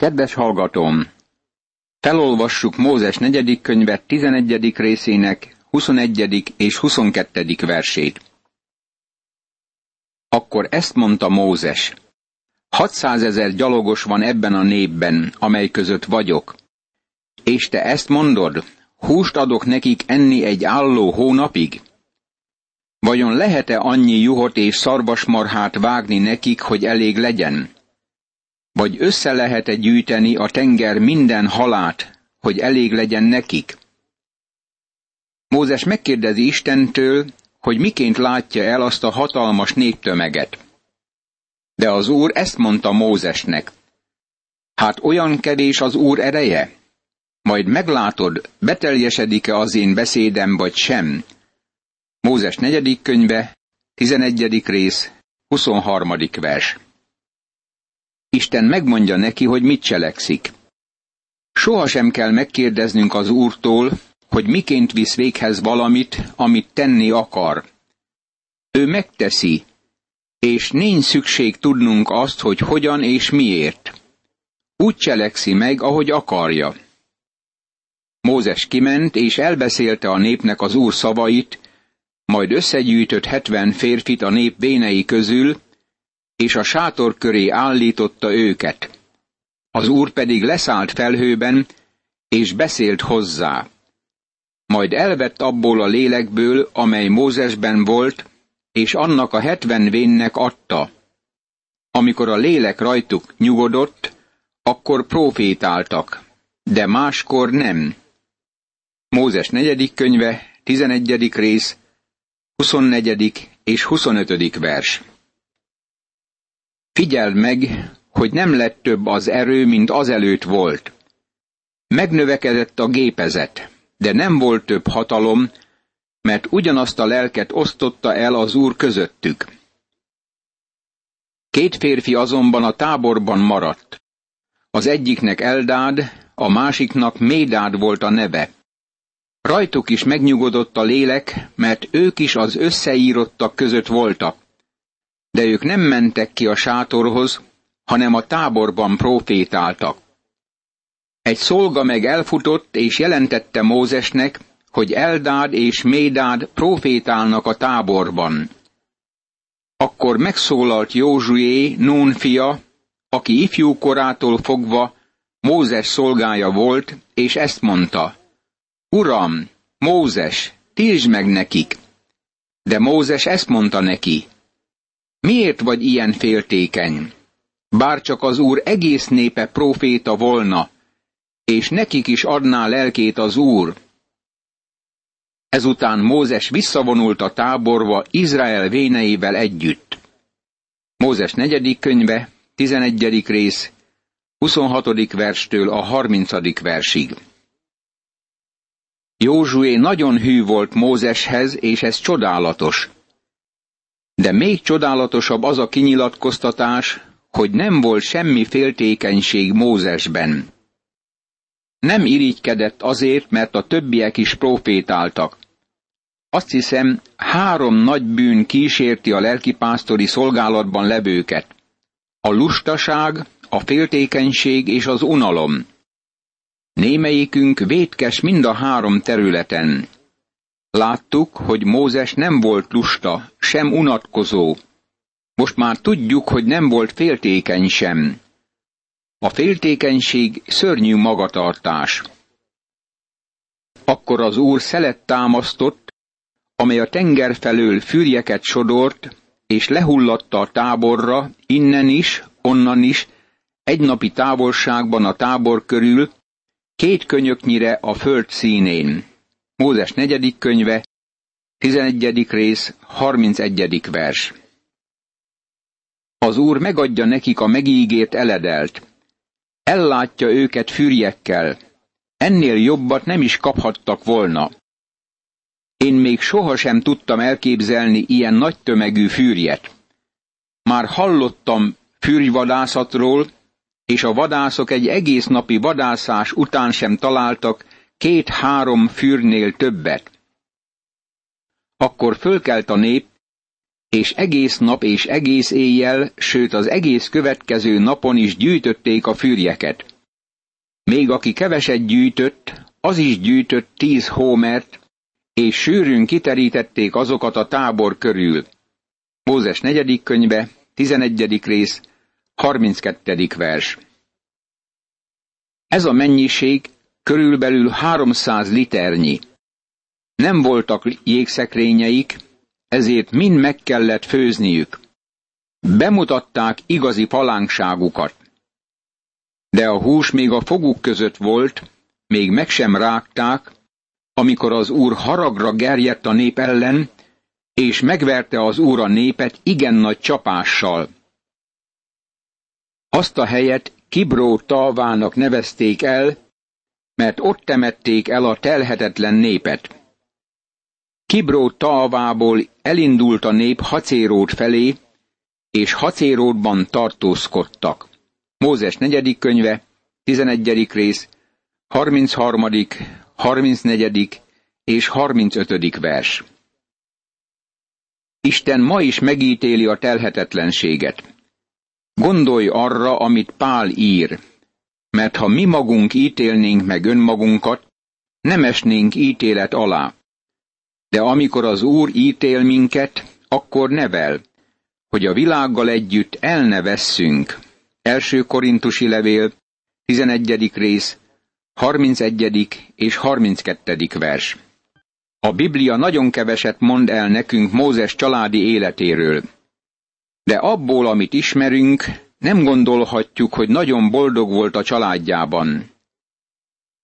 Kedves hallgatóm! Felolvassuk Mózes negyedik könyvet 11. részének 21. és 22. versét. Akkor ezt mondta Mózes. 600 ezer gyalogos van ebben a népben, amely között vagyok. És te ezt mondod, húst adok nekik enni egy álló hónapig? Vajon lehet-e annyi juhot és szarvasmarhát vágni nekik, hogy elég legyen? Vagy össze lehet-e gyűjteni a tenger minden halát, hogy elég legyen nekik? Mózes megkérdezi Istentől, hogy miként látja el azt a hatalmas néptömeget. De az Úr ezt mondta Mózesnek. Hát olyan kevés az Úr ereje? Majd meglátod, beteljesedik-e az én beszédem, vagy sem. Mózes negyedik könyve, 11. rész, 23. vers. Isten megmondja neki, hogy mit cselekszik. Soha sem kell megkérdeznünk az Úrtól, hogy miként visz véghez valamit, amit tenni akar. Ő megteszi, és nincs szükség tudnunk azt, hogy hogyan és miért. Úgy cselekszi meg, ahogy akarja. Mózes kiment, és elbeszélte a népnek az úr szavait, majd összegyűjtött hetven férfit a nép vénei közül, és a sátor köré állította őket. Az úr pedig leszállt felhőben, és beszélt hozzá. Majd elvett abból a lélekből, amely Mózesben volt, és annak a hetven vénnek adta. Amikor a lélek rajtuk nyugodott, akkor profétáltak, de máskor nem. Mózes negyedik könyve, tizenegyedik rész, 24. és 25. vers. Figyeld meg, hogy nem lett több az erő, mint azelőtt volt. Megnövekedett a gépezet, de nem volt több hatalom, mert ugyanazt a lelket osztotta el az Úr közöttük. Két férfi azonban a táborban maradt. Az egyiknek Eldád, a másiknak Médád volt a neve. Rajtuk is megnyugodott a lélek, mert ők is az összeírottak között voltak. De ők nem mentek ki a sátorhoz, hanem a táborban profétáltak. Egy szolga meg elfutott és jelentette Mózesnek, hogy Eldád és Médád profétálnak a táborban. Akkor megszólalt Józsué, Nún fia, aki ifjú korától fogva Mózes szolgája volt, és ezt mondta. Uram, Mózes, tiltsd meg nekik! De Mózes ezt mondta neki. Miért vagy ilyen féltékeny? Bár csak az Úr egész népe proféta volna, és nekik is adná lelkét az Úr. Ezután Mózes visszavonult a táborba Izrael véneivel együtt. Mózes negyedik könyve, 11. rész, 26. verstől a 30. versig. Józsué nagyon hű volt Mózeshez, és ez csodálatos. De még csodálatosabb az a kinyilatkoztatás, hogy nem volt semmi féltékenység Mózesben. Nem irigykedett azért, mert a többiek is profétáltak. Azt hiszem, három nagy bűn kísérti a lelkipásztori szolgálatban levőket. A lustaság, a féltékenység és az unalom. Némelyikünk vétkes mind a három területen. Láttuk, hogy Mózes nem volt lusta, sem unatkozó. Most már tudjuk, hogy nem volt féltékeny sem. A féltékenység szörnyű magatartás. Akkor az úr szelet támasztott, amely a tenger felől fürjeket sodort, és lehullatta a táborra, innen is, onnan is, egy napi távolságban a tábor körül, két könyöknyire a föld színén. Mózes negyedik könyve, 11. rész, 31. vers. Az Úr megadja nekik a megígért eledelt. Ellátja őket fürjekkel. Ennél jobbat nem is kaphattak volna. Én még sohasem tudtam elképzelni ilyen nagy tömegű fűrjet. Már hallottam fűrjvadászatról, és a vadászok egy egész napi vadászás után sem találtak két-három fűrnél többet. Akkor fölkelt a nép, és egész nap és egész éjjel, sőt az egész következő napon is gyűjtötték a fűrjeket. Még aki keveset gyűjtött, az is gyűjtött tíz hómert, és sűrűn kiterítették azokat a tábor körül. Mózes negyedik könyve, tizenegyedik rész, 32. vers. Ez a mennyiség körülbelül 300 liternyi. Nem voltak jégszekrényeik, ezért mind meg kellett főzniük. Bemutatták igazi palánkságukat. De a hús még a foguk között volt, még meg sem rágták, amikor az úr haragra gerjedt a nép ellen, és megverte az úr a népet igen nagy csapással. Azt a helyet Kibró talvának nevezték el, mert ott temették el a telhetetlen népet. Kibró talvából elindult a nép Hacérót felé, és Hacérótban tartózkodtak. Mózes negyedik könyve, 11. rész, 33., 34. és 35. vers. Isten ma is megítéli a telhetetlenséget. Gondolj arra, amit Pál ír, mert ha mi magunk ítélnénk meg önmagunkat, nem esnénk ítélet alá. De amikor az Úr ítél minket, akkor nevel, hogy a világgal együtt el ne vesszünk. Első korintusi levél, 11. rész, 31. és 32. vers. A Biblia nagyon keveset mond el nekünk Mózes családi életéről. De abból, amit ismerünk, nem gondolhatjuk, hogy nagyon boldog volt a családjában.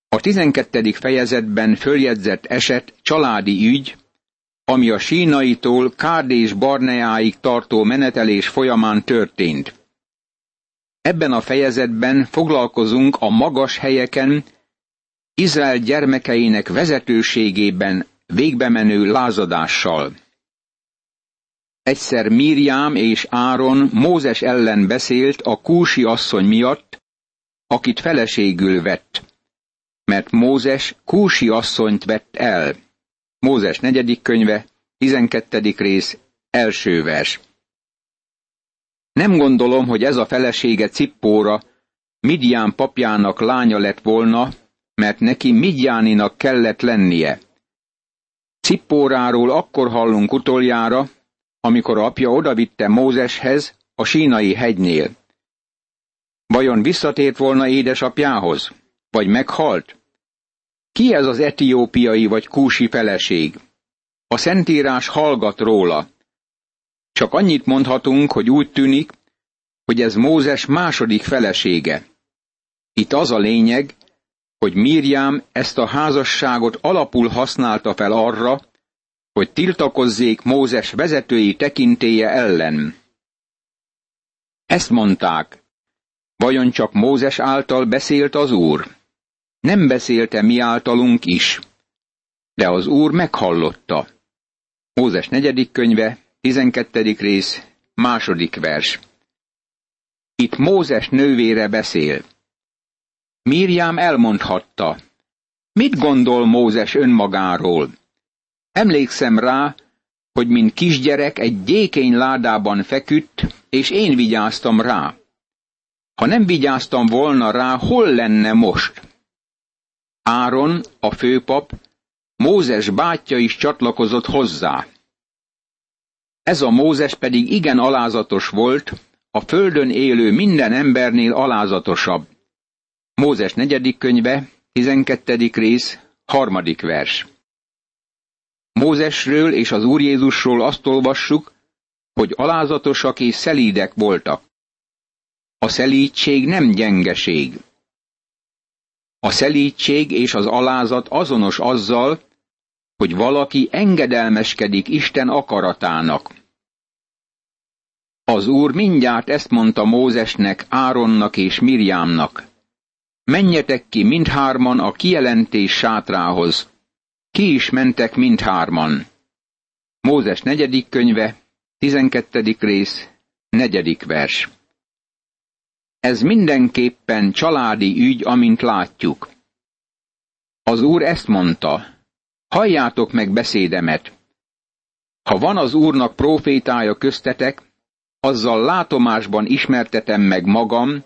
A 12. fejezetben följegyzett eset családi ügy, ami a sínaitól Kárdés Barneáig tartó menetelés folyamán történt. Ebben a fejezetben foglalkozunk a magas helyeken, Izrael gyermekeinek vezetőségében végbemenő lázadással. Egyszer Mírjám és Áron Mózes ellen beszélt a kúsi asszony miatt, akit feleségül vett, mert Mózes kúsi asszonyt vett el. Mózes negyedik könyve, 12. rész, első vers. Nem gondolom, hogy ez a felesége Cippóra Midján papjának lánya lett volna, mert neki Midjáninak kellett lennie. Cippóráról akkor hallunk utoljára, amikor apja odavitte Mózeshez a sínai hegynél. Vajon visszatért volna édesapjához? Vagy meghalt? Ki ez az etiópiai vagy kúsi feleség? A Szentírás hallgat róla. Csak annyit mondhatunk, hogy úgy tűnik, hogy ez Mózes második felesége. Itt az a lényeg, hogy Mírjám ezt a házasságot alapul használta fel arra, hogy tiltakozzék Mózes vezetői tekintéje ellen. Ezt mondták, vajon csak Mózes által beszélt az Úr? Nem beszélte mi általunk is. De az Úr meghallotta. Mózes negyedik könyve, tizenkettedik rész, második vers. Itt Mózes nővére beszél. Mírjám elmondhatta. Mit gondol Mózes önmagáról? Emlékszem rá, hogy mint kisgyerek egy gyékény ládában feküdt, és én vigyáztam rá. Ha nem vigyáztam volna rá, hol lenne most? Áron, a főpap, Mózes bátyja is csatlakozott hozzá. Ez a Mózes pedig igen alázatos volt, a földön élő minden embernél alázatosabb. Mózes negyedik könyve, 12. rész, harmadik vers. Mózesről és az Úr Jézusról azt olvassuk, hogy alázatosak és szelídek voltak. A szelídség nem gyengeség. A szelídség és az alázat azonos azzal, hogy valaki engedelmeskedik Isten akaratának. Az Úr mindjárt ezt mondta Mózesnek, Áronnak és Mirjámnak. Menjetek ki mindhárman a kijelentés sátrához. Ki is mentek mindhárman. Mózes negyedik könyve, tizenkettedik rész, negyedik vers. Ez mindenképpen családi ügy, amint látjuk. Az úr ezt mondta, halljátok meg beszédemet. Ha van az úrnak profétája köztetek, azzal látomásban ismertetem meg magam,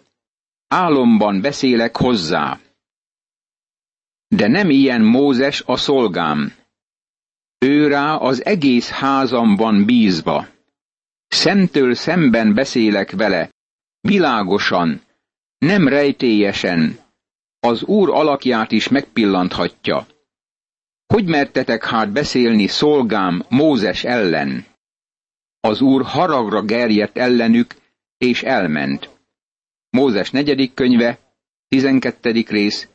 álomban beszélek hozzá. De nem ilyen Mózes a szolgám. Ő rá az egész házam van bízva. Szemtől szemben beszélek vele, világosan, nem rejtélyesen, az Úr alakját is megpillanthatja. Hogy mertetek hát beszélni szolgám Mózes ellen? Az Úr haragra gerjedt ellenük, és elment. Mózes negyedik könyve, tizenkettedik rész,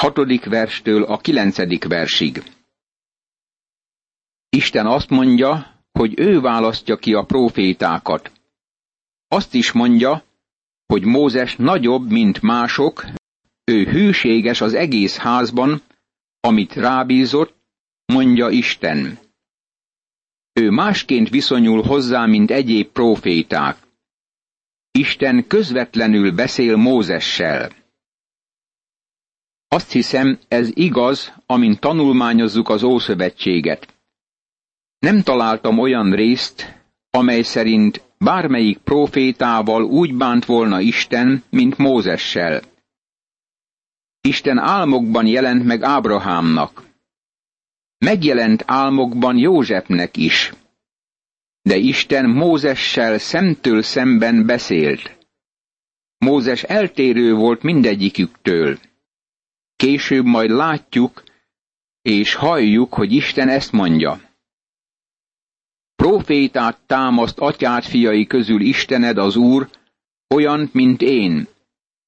hatodik verstől a kilencedik versig. Isten azt mondja, hogy ő választja ki a profétákat. Azt is mondja, hogy Mózes nagyobb, mint mások, ő hűséges az egész házban, amit rábízott, mondja Isten. Ő másként viszonyul hozzá, mint egyéb proféták. Isten közvetlenül beszél Mózessel. Azt hiszem, ez igaz, amint tanulmányozzuk az Ószövetséget. Nem találtam olyan részt, amely szerint bármelyik profétával úgy bánt volna Isten, mint Mózessel. Isten álmokban jelent meg Ábrahámnak. Megjelent álmokban Józsefnek is. De Isten Mózessel szemtől szemben beszélt. Mózes eltérő volt mindegyiküktől. Később majd látjuk és halljuk, hogy Isten ezt mondja. Profétát támaszt atyát fiai közül Istened az Úr, olyan, mint én.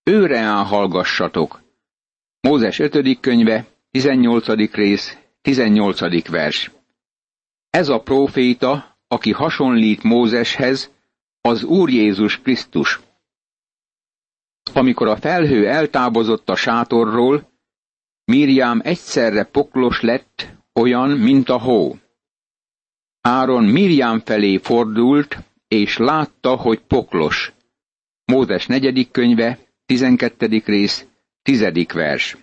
Őre hallgassatok. Mózes 5. könyve, 18. rész, 18. vers. Ez a proféta, aki hasonlít Mózeshez, az Úr Jézus Krisztus. Amikor a felhő eltávozott a sátorról, Miriam egyszerre poklos lett, olyan, mint a hó. Áron Miriam felé fordult, és látta, hogy poklos. Mózes negyedik könyve, tizenkettedik rész, tizedik vers.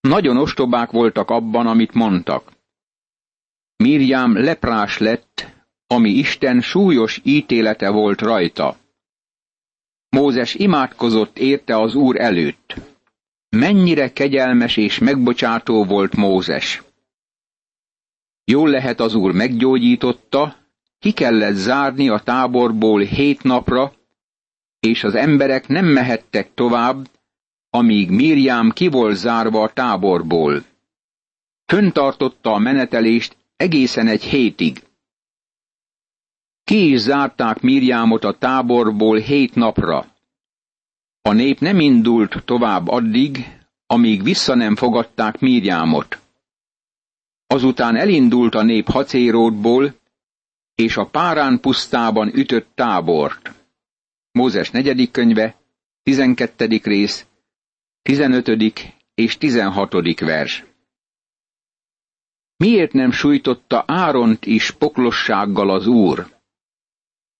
Nagyon ostobák voltak abban, amit mondtak. Miriam leprás lett, ami Isten súlyos ítélete volt rajta. Mózes imádkozott érte az Úr előtt. Mennyire kegyelmes és megbocsátó volt Mózes. Jól lehet az úr meggyógyította, ki kellett zárni a táborból hét napra, és az emberek nem mehettek tovább, amíg Miriam ki volt zárva a táborból. Föntartotta a menetelést egészen egy hétig. Ki is zárták Miriamot a táborból hét napra. A nép nem indult tovább addig, amíg vissza nem fogadták Miriamot. Azután elindult a nép Hacérótból, és a Párán pusztában ütött tábort. Mózes negyedik könyve, 12. rész, 15. és 16. vers. Miért nem sújtotta Áront is poklossággal az Úr?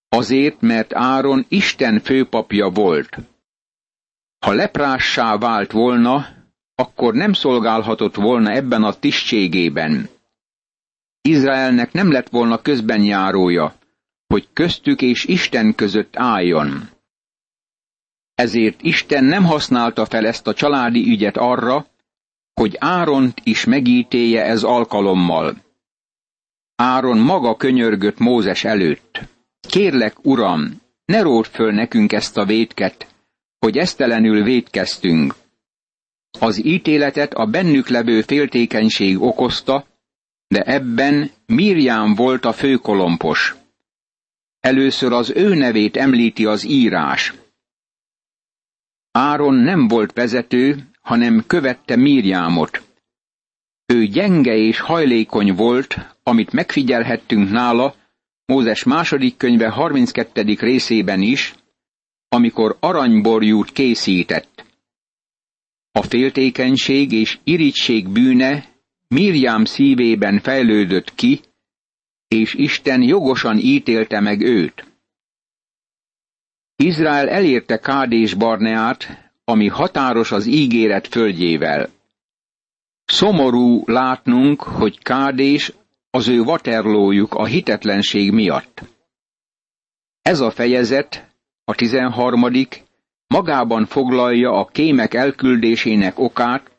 Azért, mert Áron Isten főpapja volt. Ha leprássá vált volna, akkor nem szolgálhatott volna ebben a tisztségében. Izraelnek nem lett volna közben járója, hogy köztük és Isten között álljon. Ezért Isten nem használta fel ezt a családi ügyet arra, hogy Áront is megítélje ez alkalommal. Áron maga könyörgött Mózes előtt. Kérlek, uram, ne ród föl nekünk ezt a vétket, hogy esztelenül vétkeztünk. Az ítéletet a bennük levő féltékenység okozta, de ebben Mirjám volt a főkolompos. Először az ő nevét említi az írás. Áron nem volt vezető, hanem követte Mirjámot. Ő gyenge és hajlékony volt, amit megfigyelhettünk nála Mózes második könyve 32. részében is, amikor aranyborjút készített. A féltékenység és irigység bűne Mirjám szívében fejlődött ki, és Isten jogosan ítélte meg őt. Izrael elérte Kádés Barneát, ami határos az ígéret földjével. Szomorú látnunk, hogy Kádés az ő vaterlójuk a hitetlenség miatt. Ez a fejezet, a tizenharmadik, magában foglalja a kémek elküldésének okát,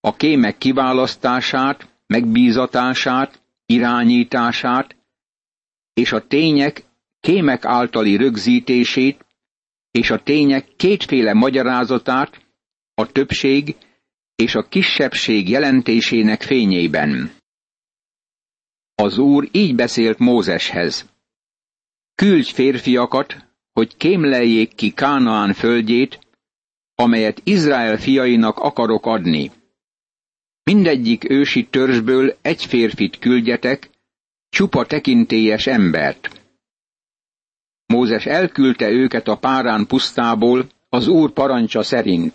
a kémek kiválasztását, megbízatását, irányítását, és a tények kémek általi rögzítését, és a tények kétféle magyarázatát, a többség és a kisebbség jelentésének fényében. Az Úr így beszélt Mózeshez. Küldj férfiakat, hogy kémleljék ki Kánaán földjét, amelyet Izrael fiainak akarok adni. Mindegyik ősi törzsből egy férfit küldjetek, csupa tekintélyes embert. Mózes elküldte őket a párán pusztából az úr parancsa szerint.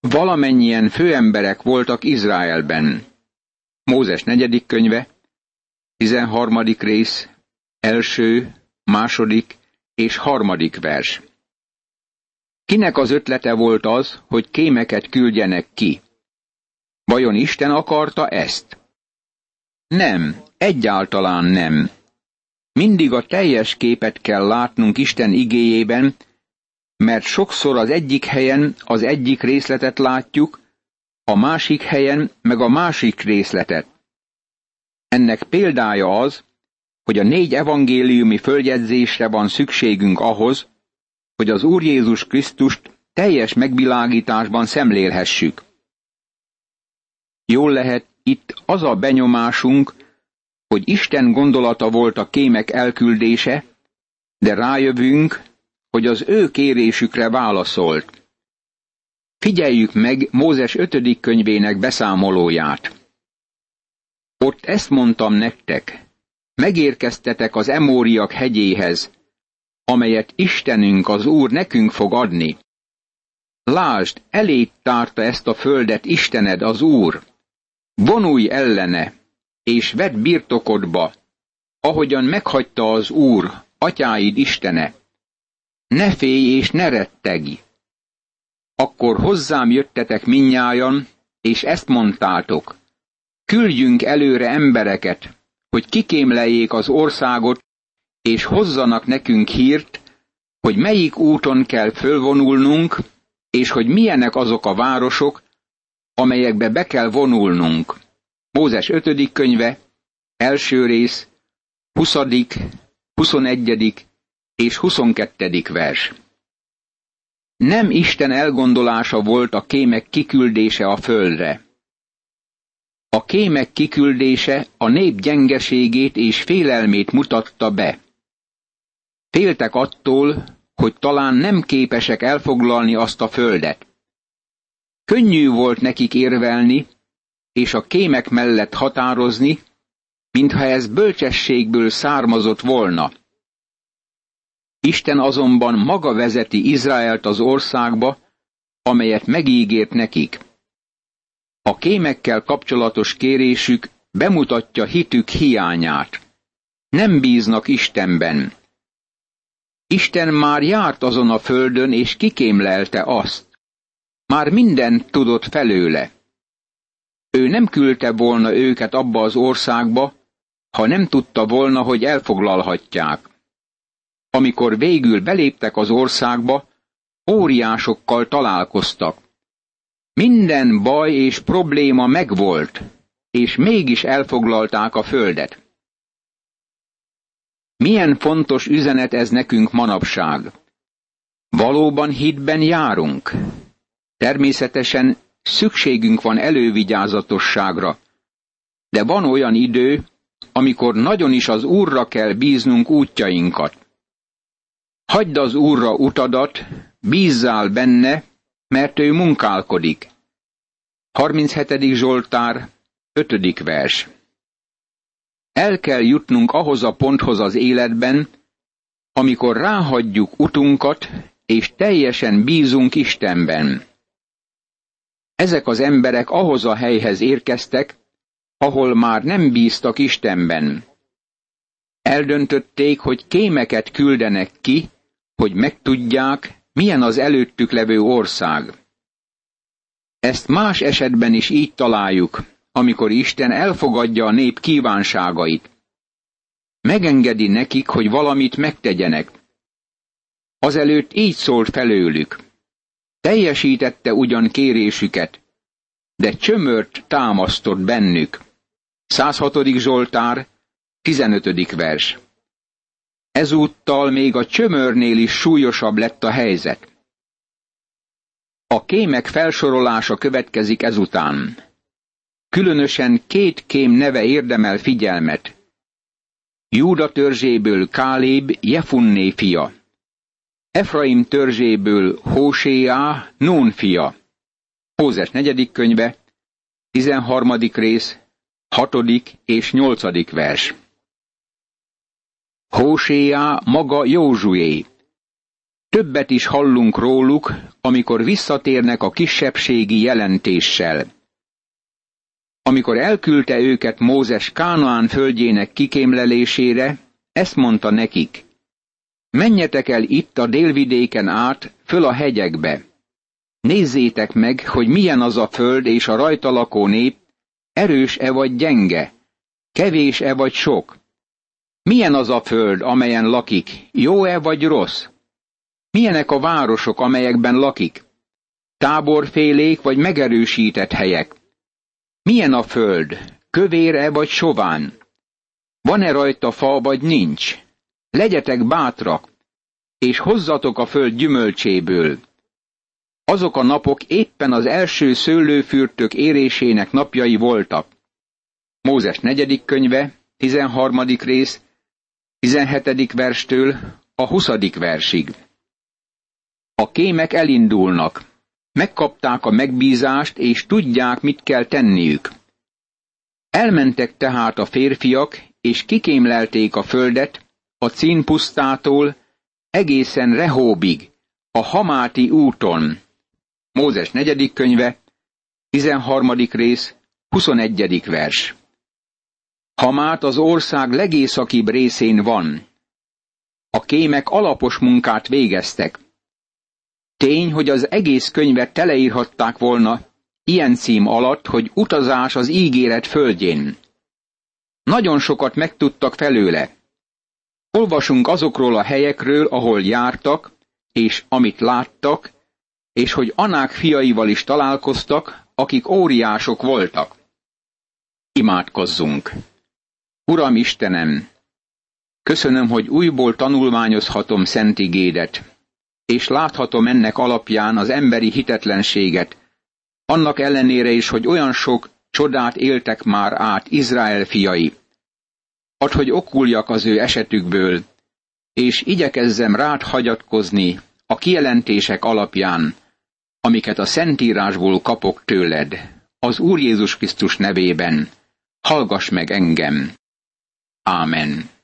Valamennyien főemberek voltak Izraelben. Mózes negyedik könyve, 13. rész, első, második és harmadik vers. Kinek az ötlete volt az, hogy kémeket küldjenek ki? Vajon Isten akarta ezt? Nem, egyáltalán nem. Mindig a teljes képet kell látnunk Isten igéjében, mert sokszor az egyik helyen az egyik részletet látjuk, a másik helyen meg a másik részletet. Ennek példája az, hogy a négy evangéliumi följegyzésre van szükségünk ahhoz, hogy az Úr Jézus Krisztust teljes megvilágításban szemlélhessük. Jól lehet, itt az a benyomásunk, hogy Isten gondolata volt a kémek elküldése, de rájövünk, hogy az ő kérésükre válaszolt. Figyeljük meg Mózes ötödik könyvének beszámolóját. Ott ezt mondtam nektek, megérkeztetek az Emóriak hegyéhez, amelyet Istenünk az Úr nekünk fog adni. Lásd, elét tárta ezt a földet Istened az Úr. Vonulj ellene, és vedd birtokodba, ahogyan meghagyta az Úr, atyáid Istene. Ne félj és ne rettegj. Akkor hozzám jöttetek minnyájan, és ezt mondtátok. Küldjünk előre embereket, hogy kikémleljék az országot, és hozzanak nekünk hírt, hogy melyik úton kell fölvonulnunk, és hogy milyenek azok a városok, amelyekbe be kell vonulnunk. Mózes 5. könyve, első rész, 20., 21. és 22. vers. Nem Isten elgondolása volt a kémek kiküldése a földre. A kémek kiküldése a nép gyengeségét és félelmét mutatta be. Féltek attól, hogy talán nem képesek elfoglalni azt a földet. Könnyű volt nekik érvelni, és a kémek mellett határozni, mintha ez bölcsességből származott volna. Isten azonban maga vezeti Izraelt az országba, amelyet megígért nekik. A kémekkel kapcsolatos kérésük bemutatja hitük hiányát. Nem bíznak Istenben. Isten már járt azon a földön, és kikémlelte azt. Már mindent tudott felőle. Ő nem küldte volna őket abba az országba, ha nem tudta volna, hogy elfoglalhatják. Amikor végül beléptek az országba, óriásokkal találkoztak. Minden baj és probléma megvolt, és mégis elfoglalták a földet. Milyen fontos üzenet ez nekünk manapság. Valóban hitben járunk. Természetesen szükségünk van elővigyázatosságra, de van olyan idő, amikor nagyon is az Úrra kell bíznunk útjainkat. Hagyd az Úrra utadat, bízzál benne, mert ő munkálkodik. 37. Zsoltár, 5. vers. El kell jutnunk ahhoz a ponthoz az életben, amikor ráhagyjuk utunkat, és teljesen bízunk Istenben. Ezek az emberek ahhoz a helyhez érkeztek, ahol már nem bíztak Istenben. Eldöntötték, hogy kémeket küldenek ki, hogy megtudják, milyen az előttük levő ország. Ezt más esetben is így találjuk, amikor Isten elfogadja a nép kívánságait. Megengedi nekik, hogy valamit megtegyenek. Azelőtt így szólt felőlük. Teljesítette ugyan kérésüket, de csömört támasztott bennük. 106. Zsoltár, 15. vers. Ezúttal még a csömörnél is súlyosabb lett a helyzet. A kémek felsorolása következik ezután. Különösen két kém neve érdemel figyelmet. Júda törzséből Káléb Jefunné fia. Efraim törzséből Hóséá Nún fia. Hózes negyedik könyve, 13. rész, 6. és 8. vers. Hóséá maga Józsué. Többet is hallunk róluk, amikor visszatérnek a kisebbségi jelentéssel. Amikor elküldte őket Mózes Kánaán földjének kikémlelésére, ezt mondta nekik. Menjetek el itt a délvidéken át, föl a hegyekbe. Nézzétek meg, hogy milyen az a föld és a rajta lakó nép, erős-e vagy gyenge, kevés-e vagy sok. Milyen az a föld, amelyen lakik, jó-e vagy rossz? Milyenek a városok, amelyekben lakik? Táborfélék vagy megerősített helyek? Milyen a föld, kövér-e vagy sován? Van-e rajta fa vagy nincs? Legyetek bátrak, és hozzatok a föld gyümölcséből. Azok a napok éppen az első szőlőfürtök érésének napjai voltak. Mózes negyedik könyve, 13. rész, 17. verstől a 20. versig. A kémek elindulnak, megkapták a megbízást, és tudják, mit kell tenniük. Elmentek tehát a férfiak, és kikémlelték a földet, a cínpusztától egészen Rehóbig, a Hamáti úton. Mózes negyedik könyve, 13. rész, 21. vers. Hamát az ország legészakibb részén van. A kémek alapos munkát végeztek. Tény, hogy az egész könyvet teleírhatták volna ilyen cím alatt, hogy utazás az ígéret földjén. Nagyon sokat megtudtak felőle. Olvasunk azokról a helyekről, ahol jártak, és amit láttak, és hogy Anák fiaival is találkoztak, akik óriások voltak. Imádkozzunk! Uram Istenem! Köszönöm, hogy újból tanulmányozhatom szent igédet, és láthatom ennek alapján az emberi hitetlenséget, annak ellenére is, hogy olyan sok csodát éltek már át Izrael fiai. Add, hogy okuljak az ő esetükből, és igyekezzem rád hagyatkozni a kijelentések alapján, amiket a Szentírásból kapok tőled, az Úr Jézus Krisztus nevében. Hallgass meg engem! Um, Amen